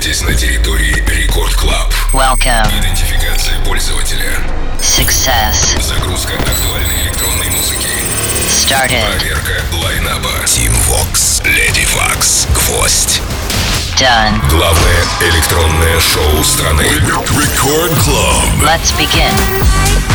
находитесь на территории Рекорд Клаб. Welcome. Идентификация пользователя. Success. Загрузка актуальной электронной музыки. Started. Проверка лайнаба. Team Vox, Lady Vox, Гвоздь. Done. Главное электронное шоу страны. Рекорд Club. Let's begin.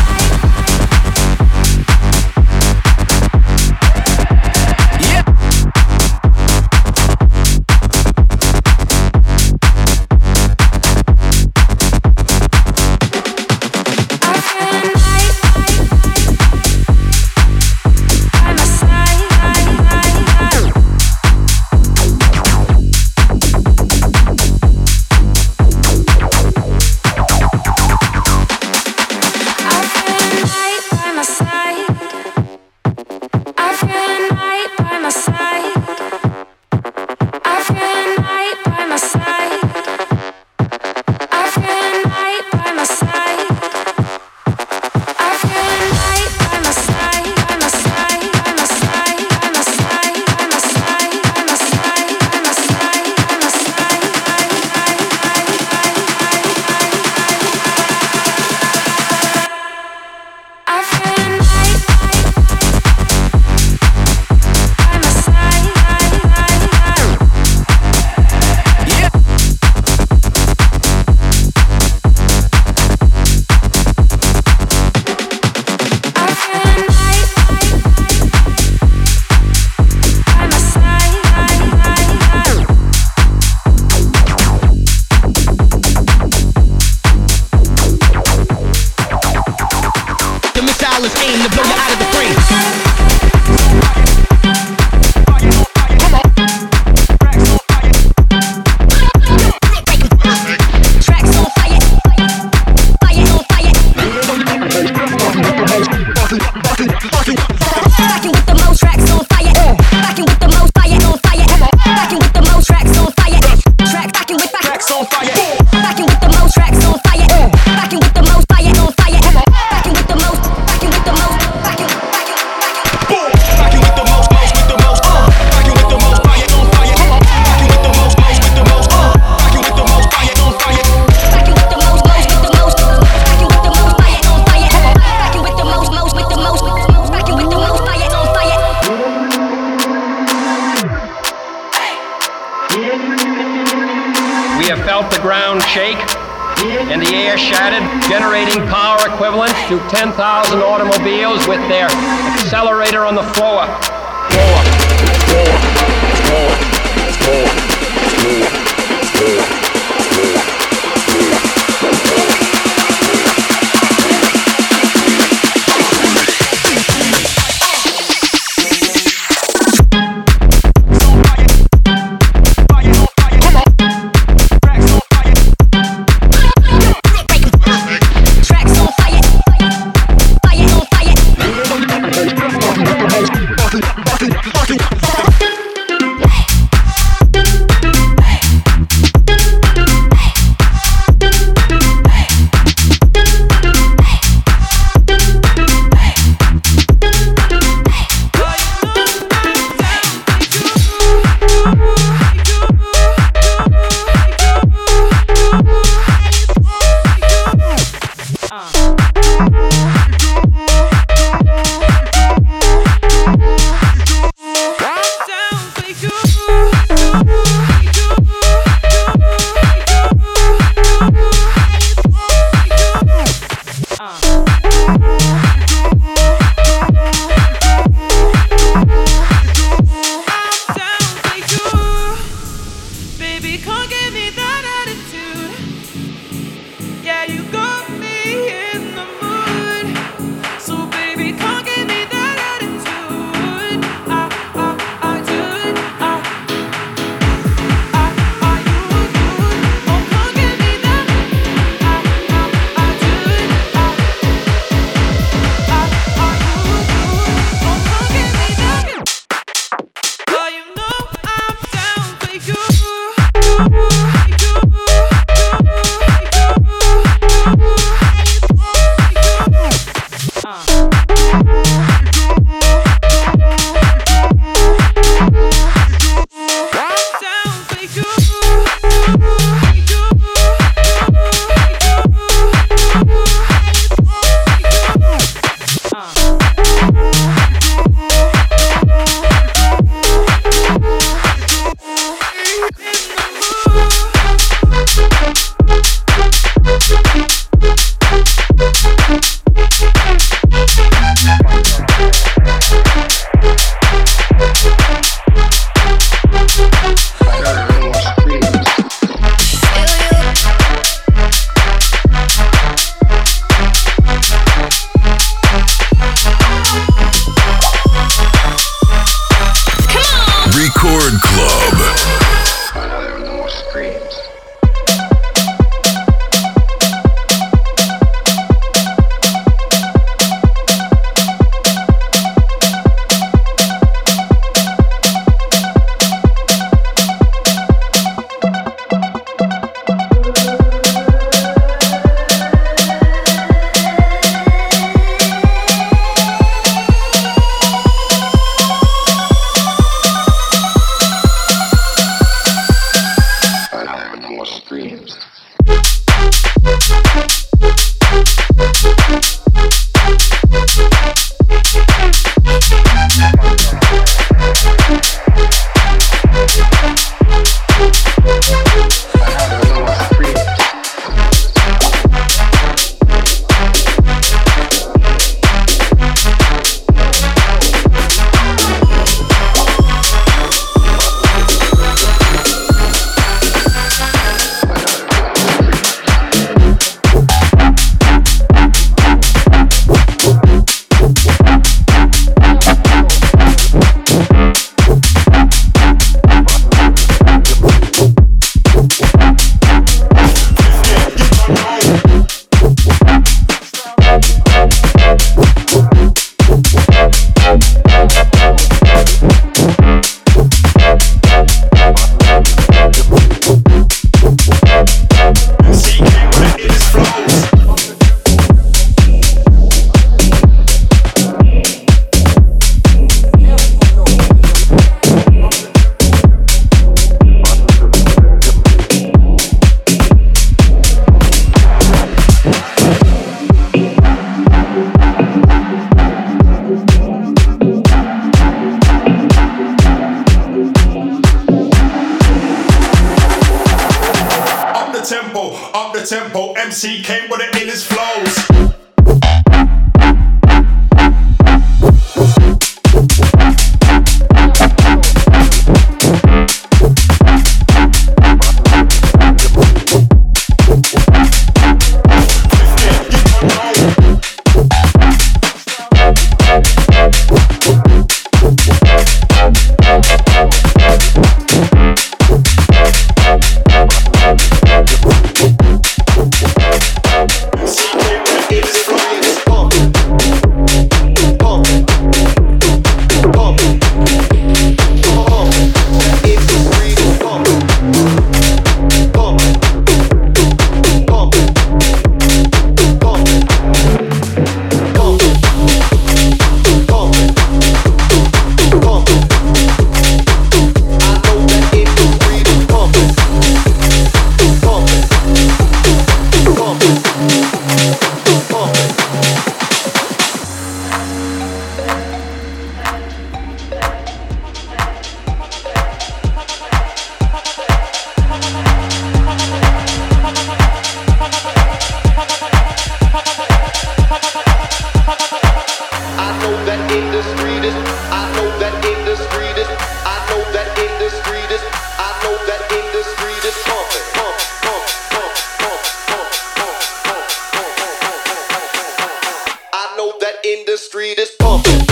the street is pumping,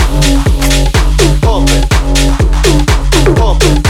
pumping, pumping.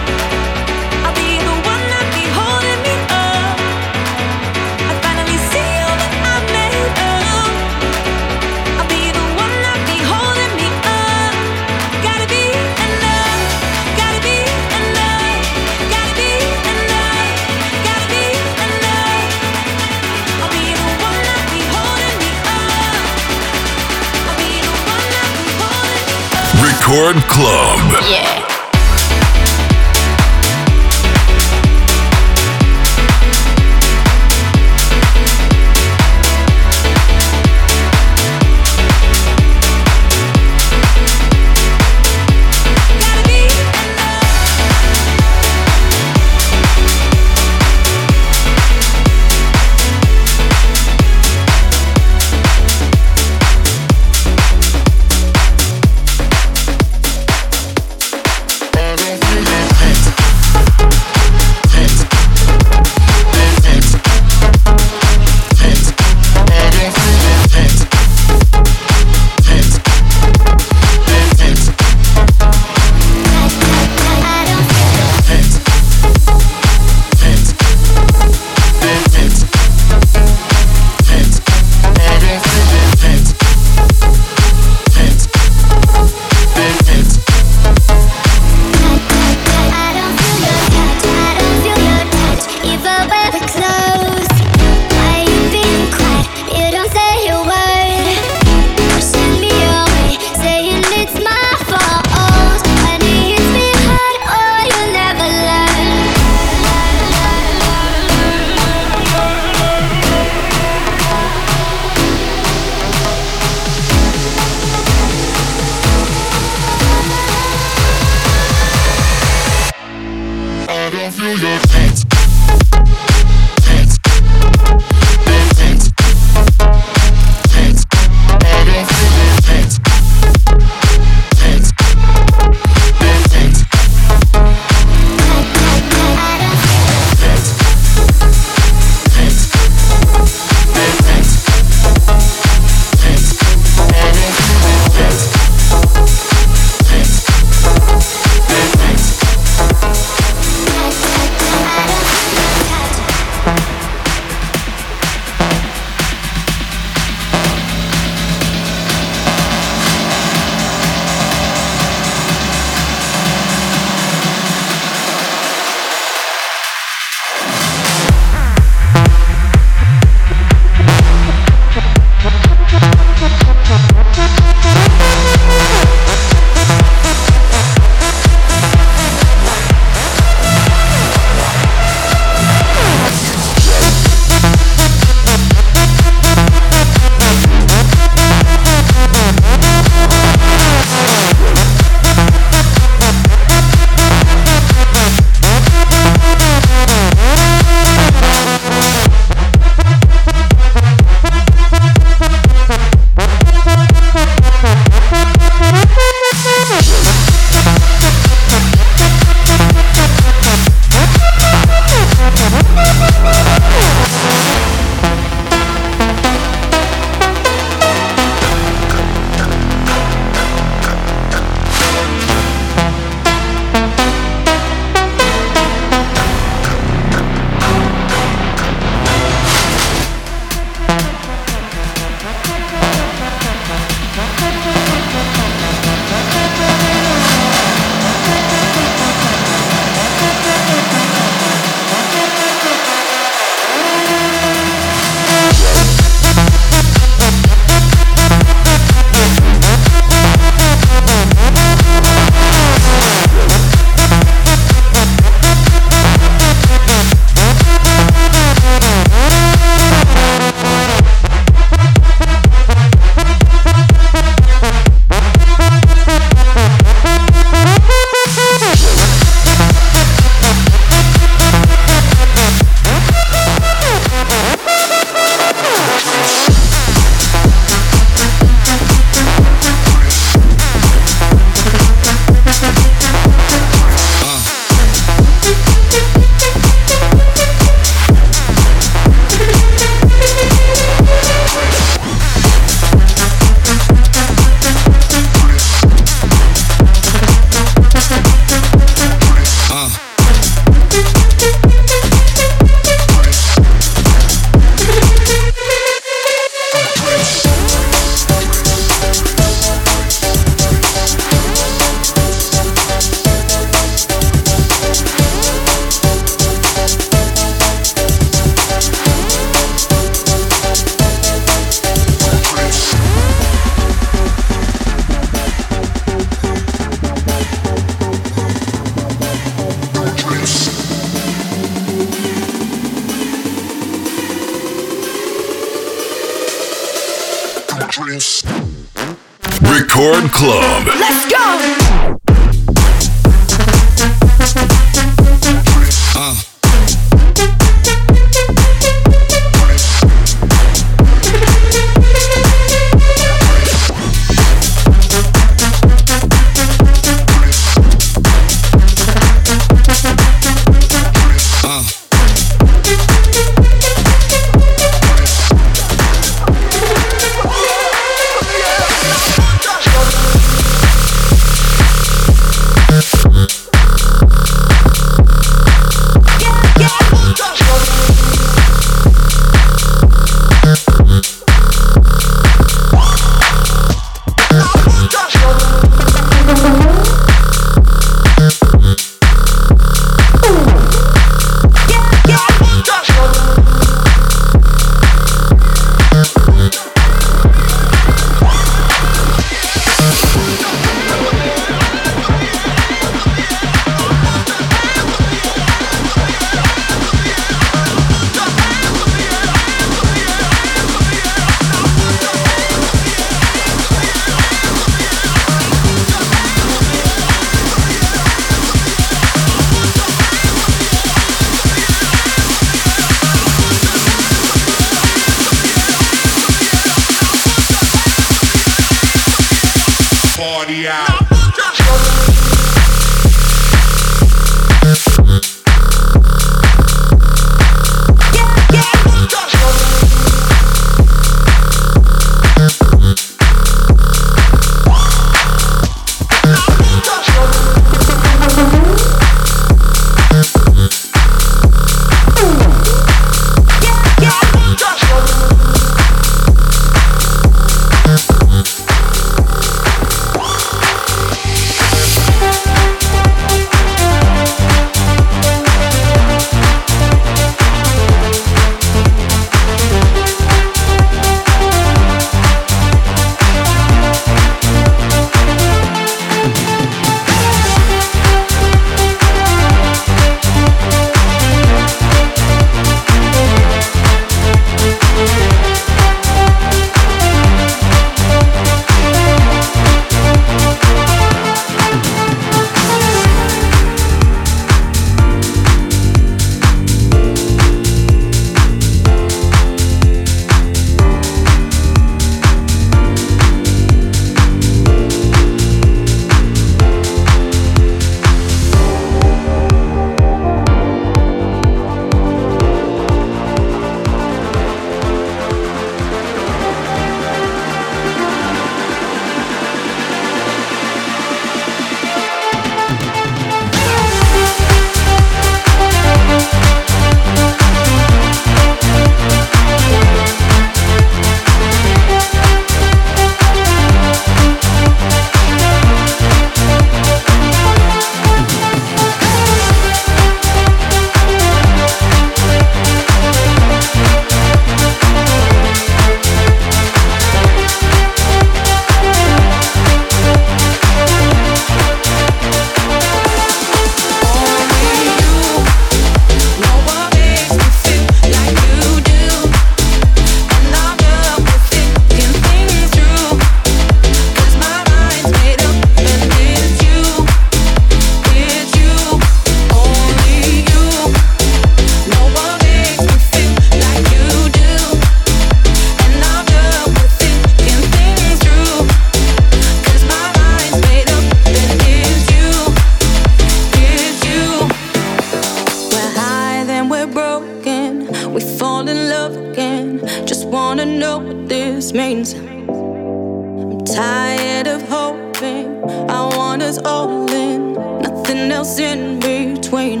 nothing else in between.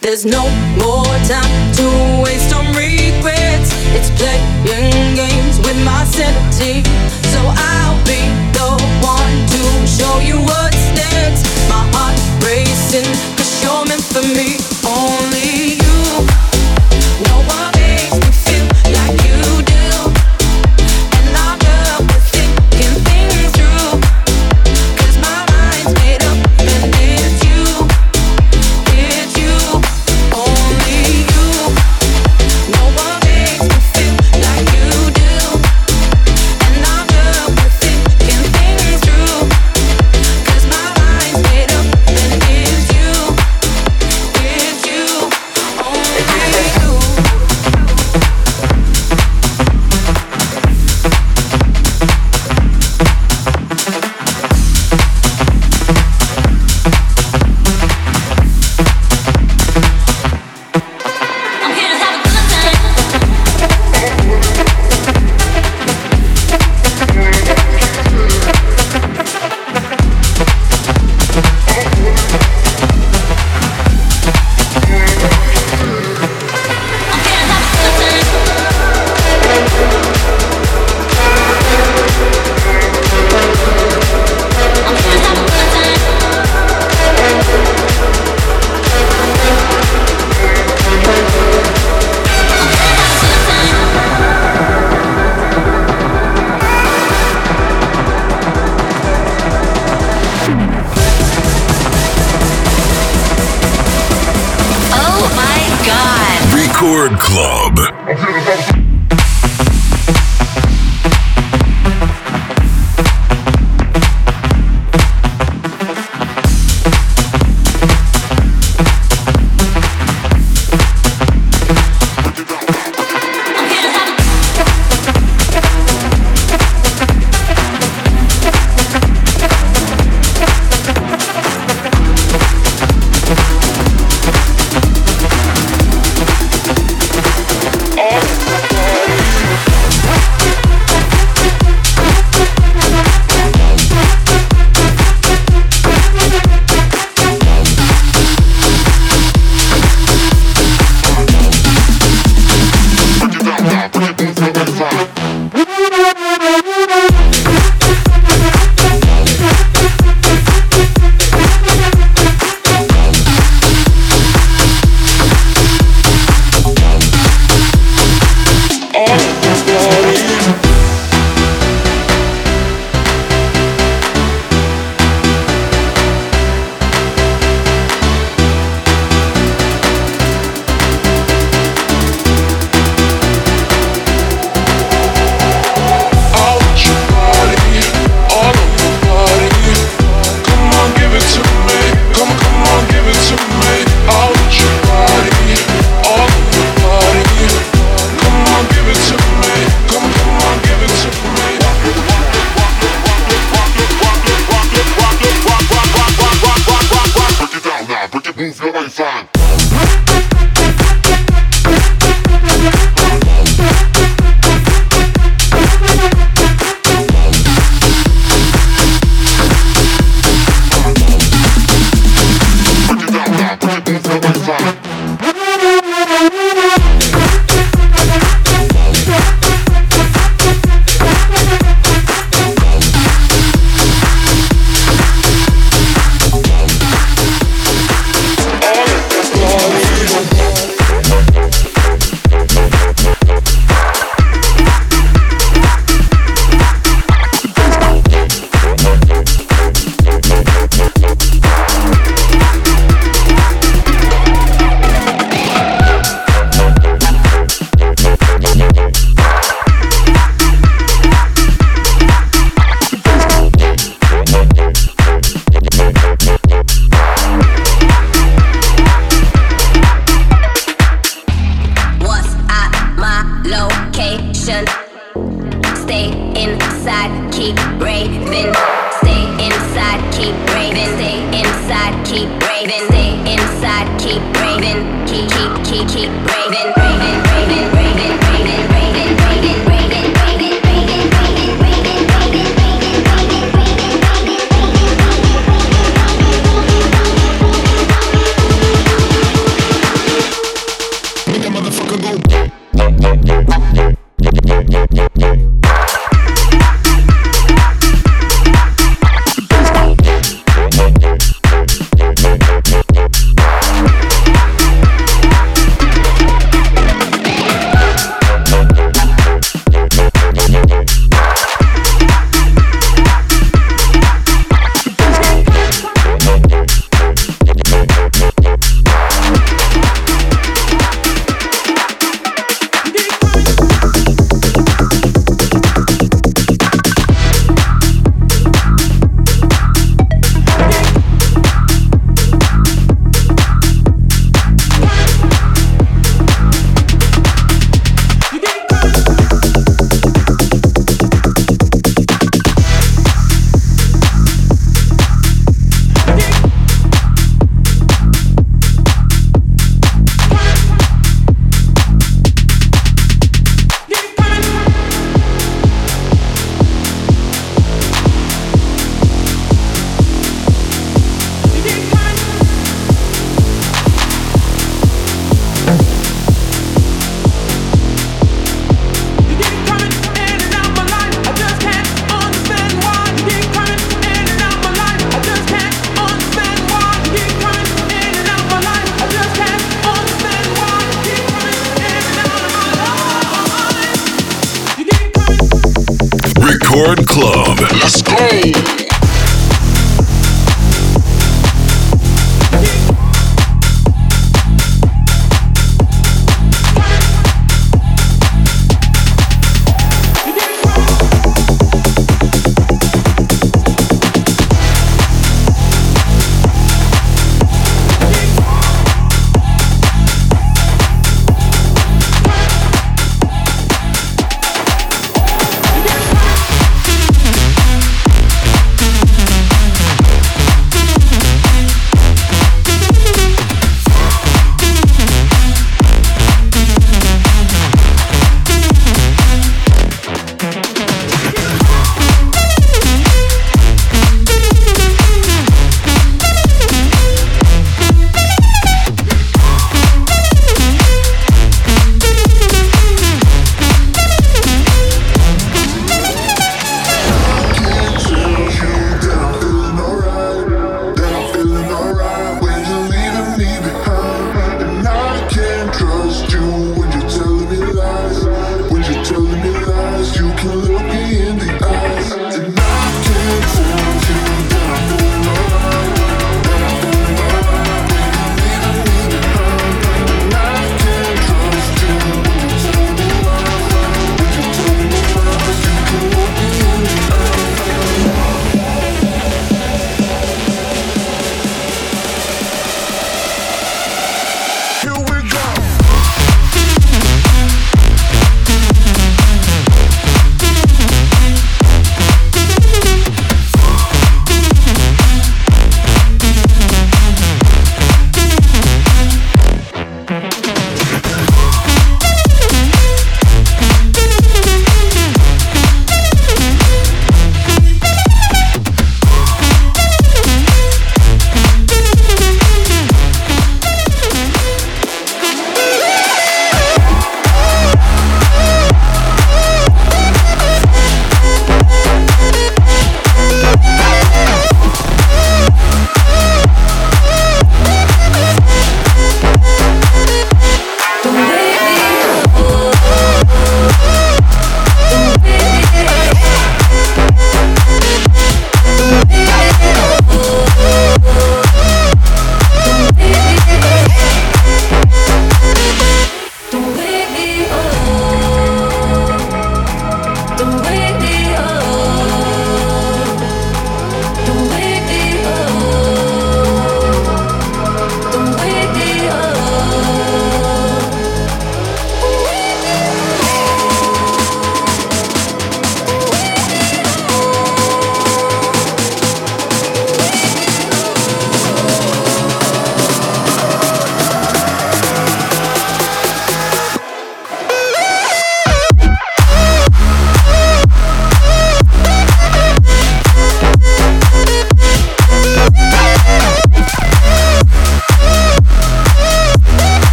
There's no more time to waste on regrets. It's playing games with my sanity. So I'll be the one to show you what's next. My heart racing, cause you're meant for me. Club.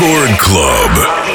Record Club.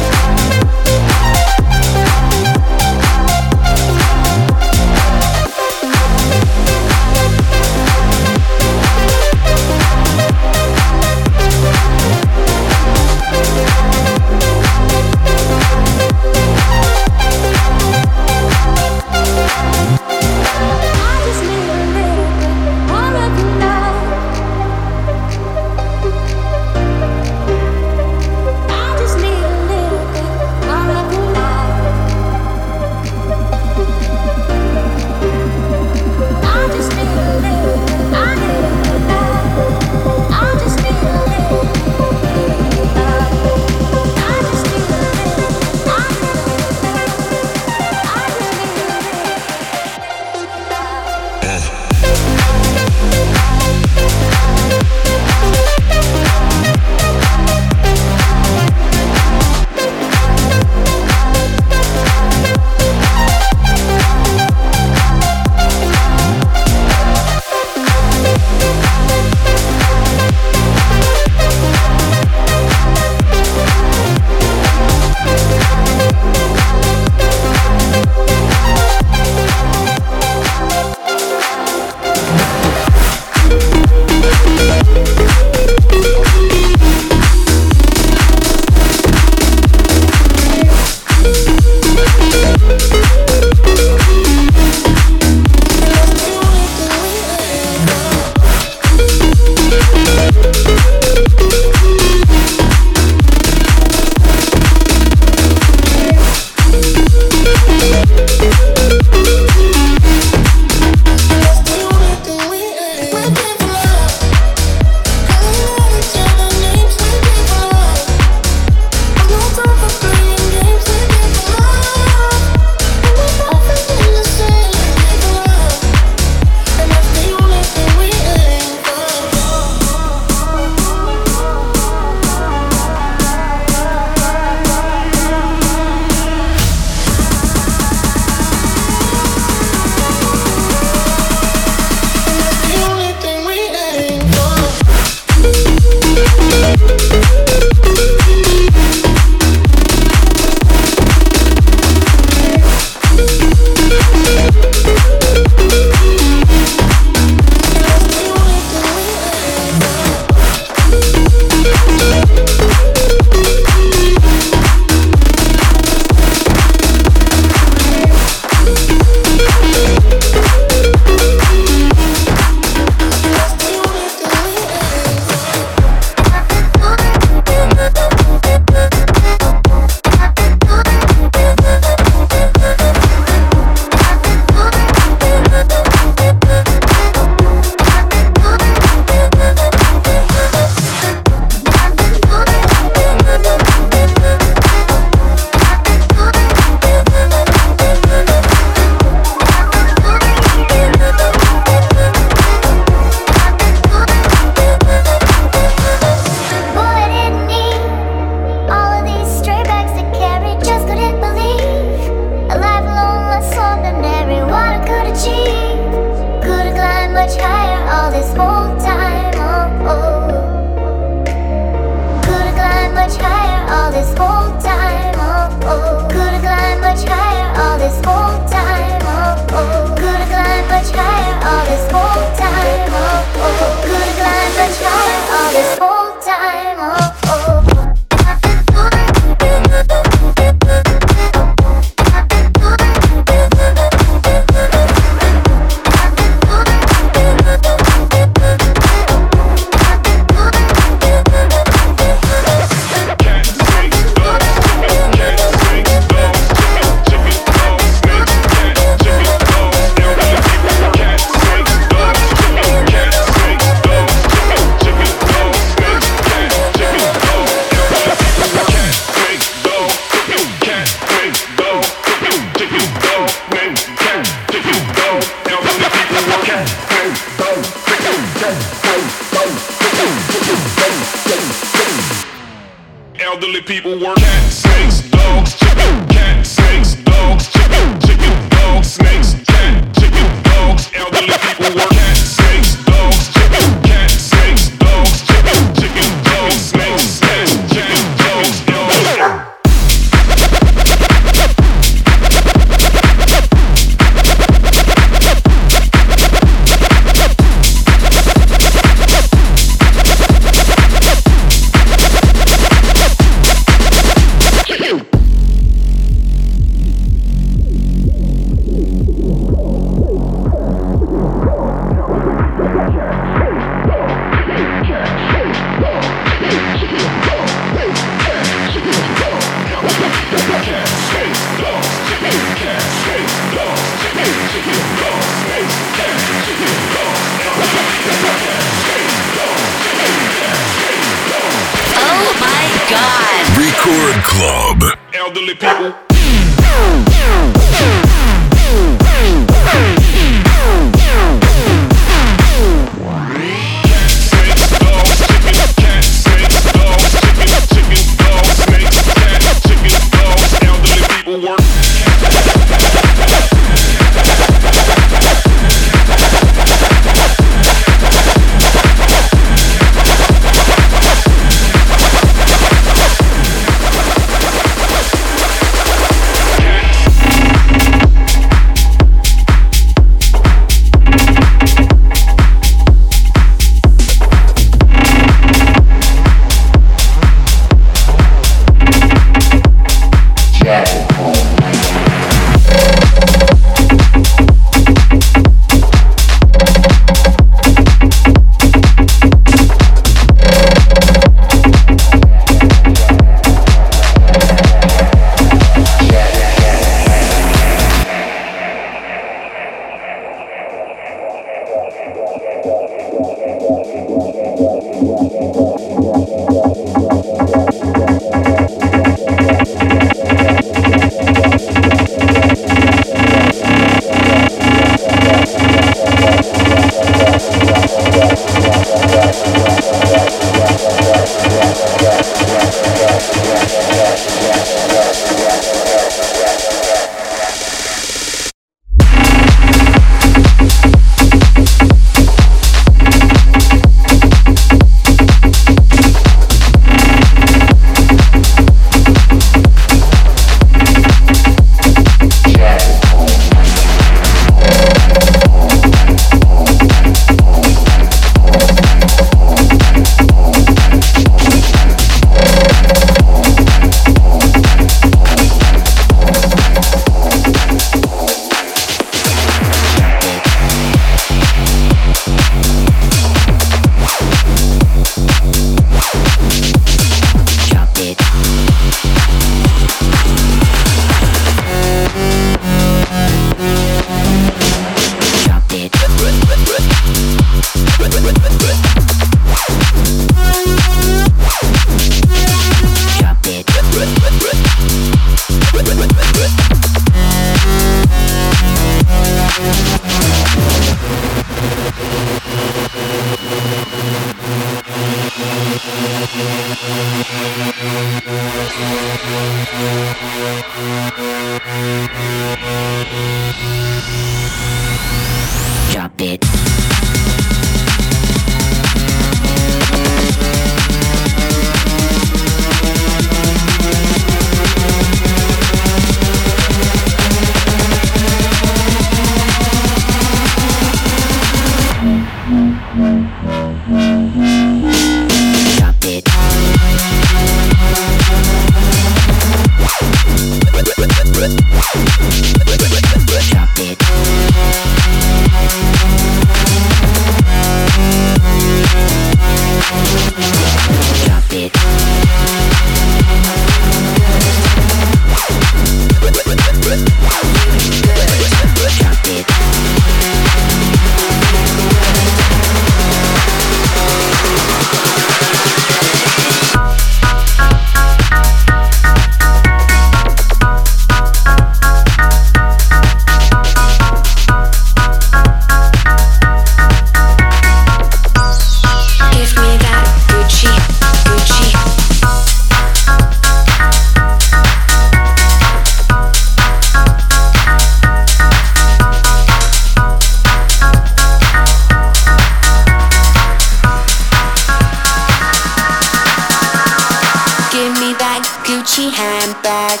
handbag.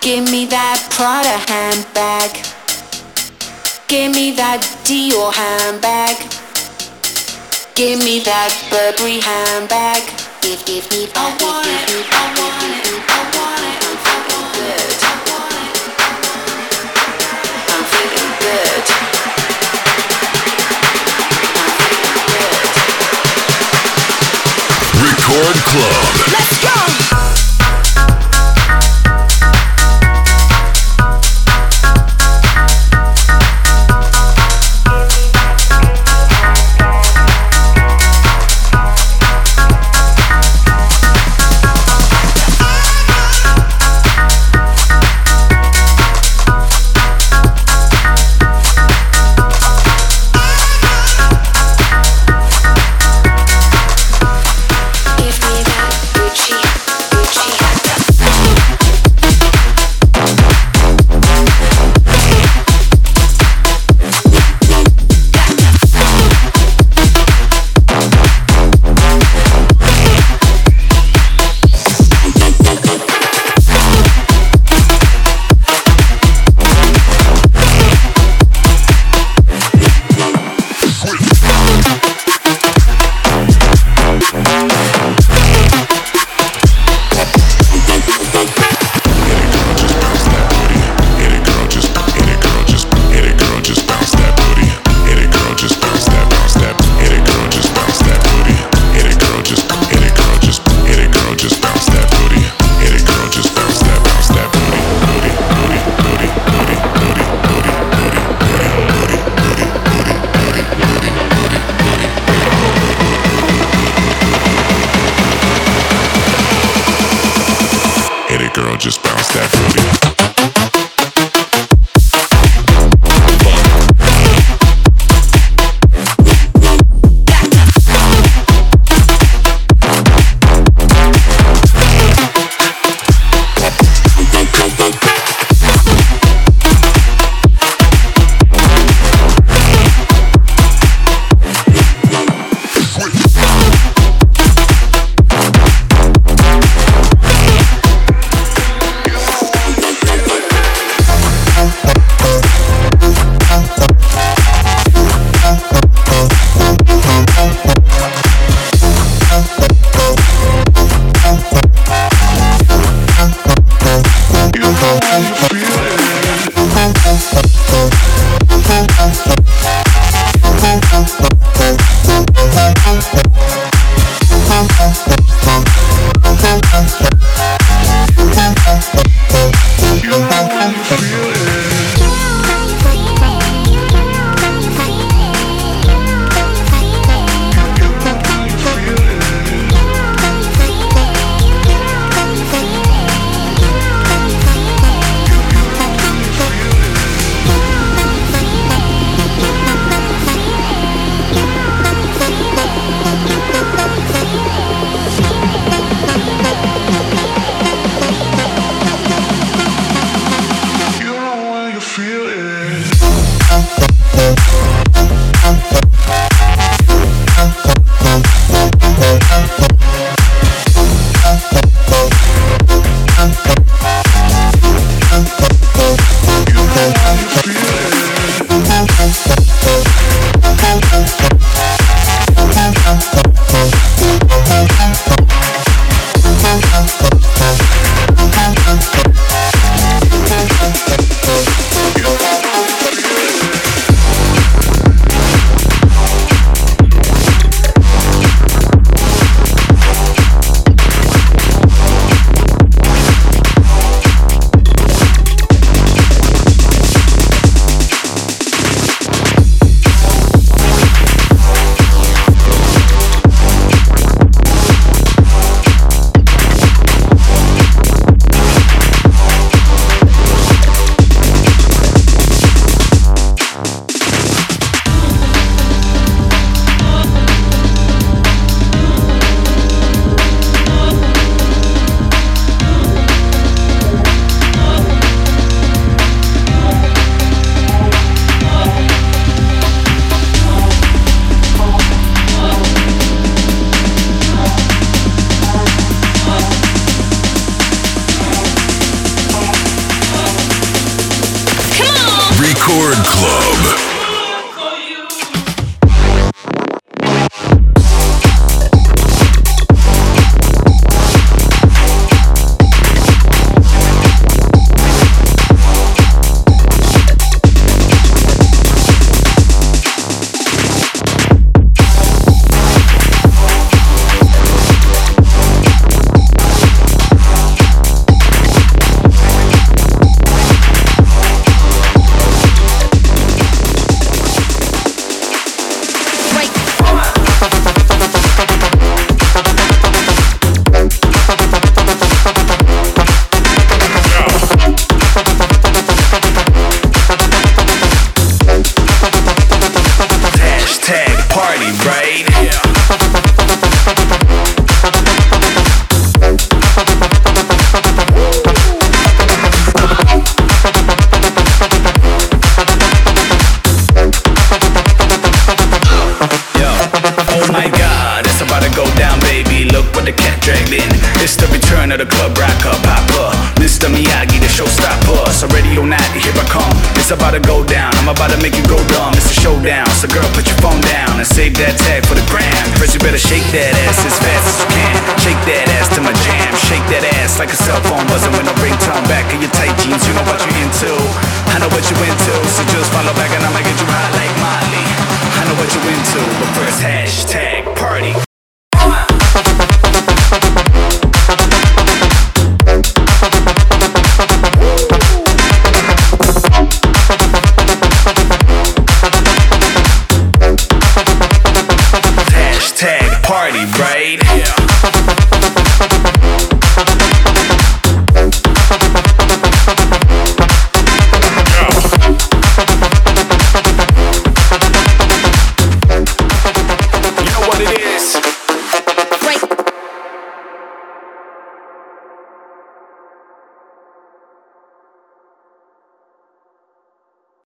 Give me that Prada handbag. Give me that Dior handbag. Give me that Burberry handbag. Give, give me that. I want it. give me that. I want it. I want it. I'm feeling good. I'm feeling good. Record Club. Let's go.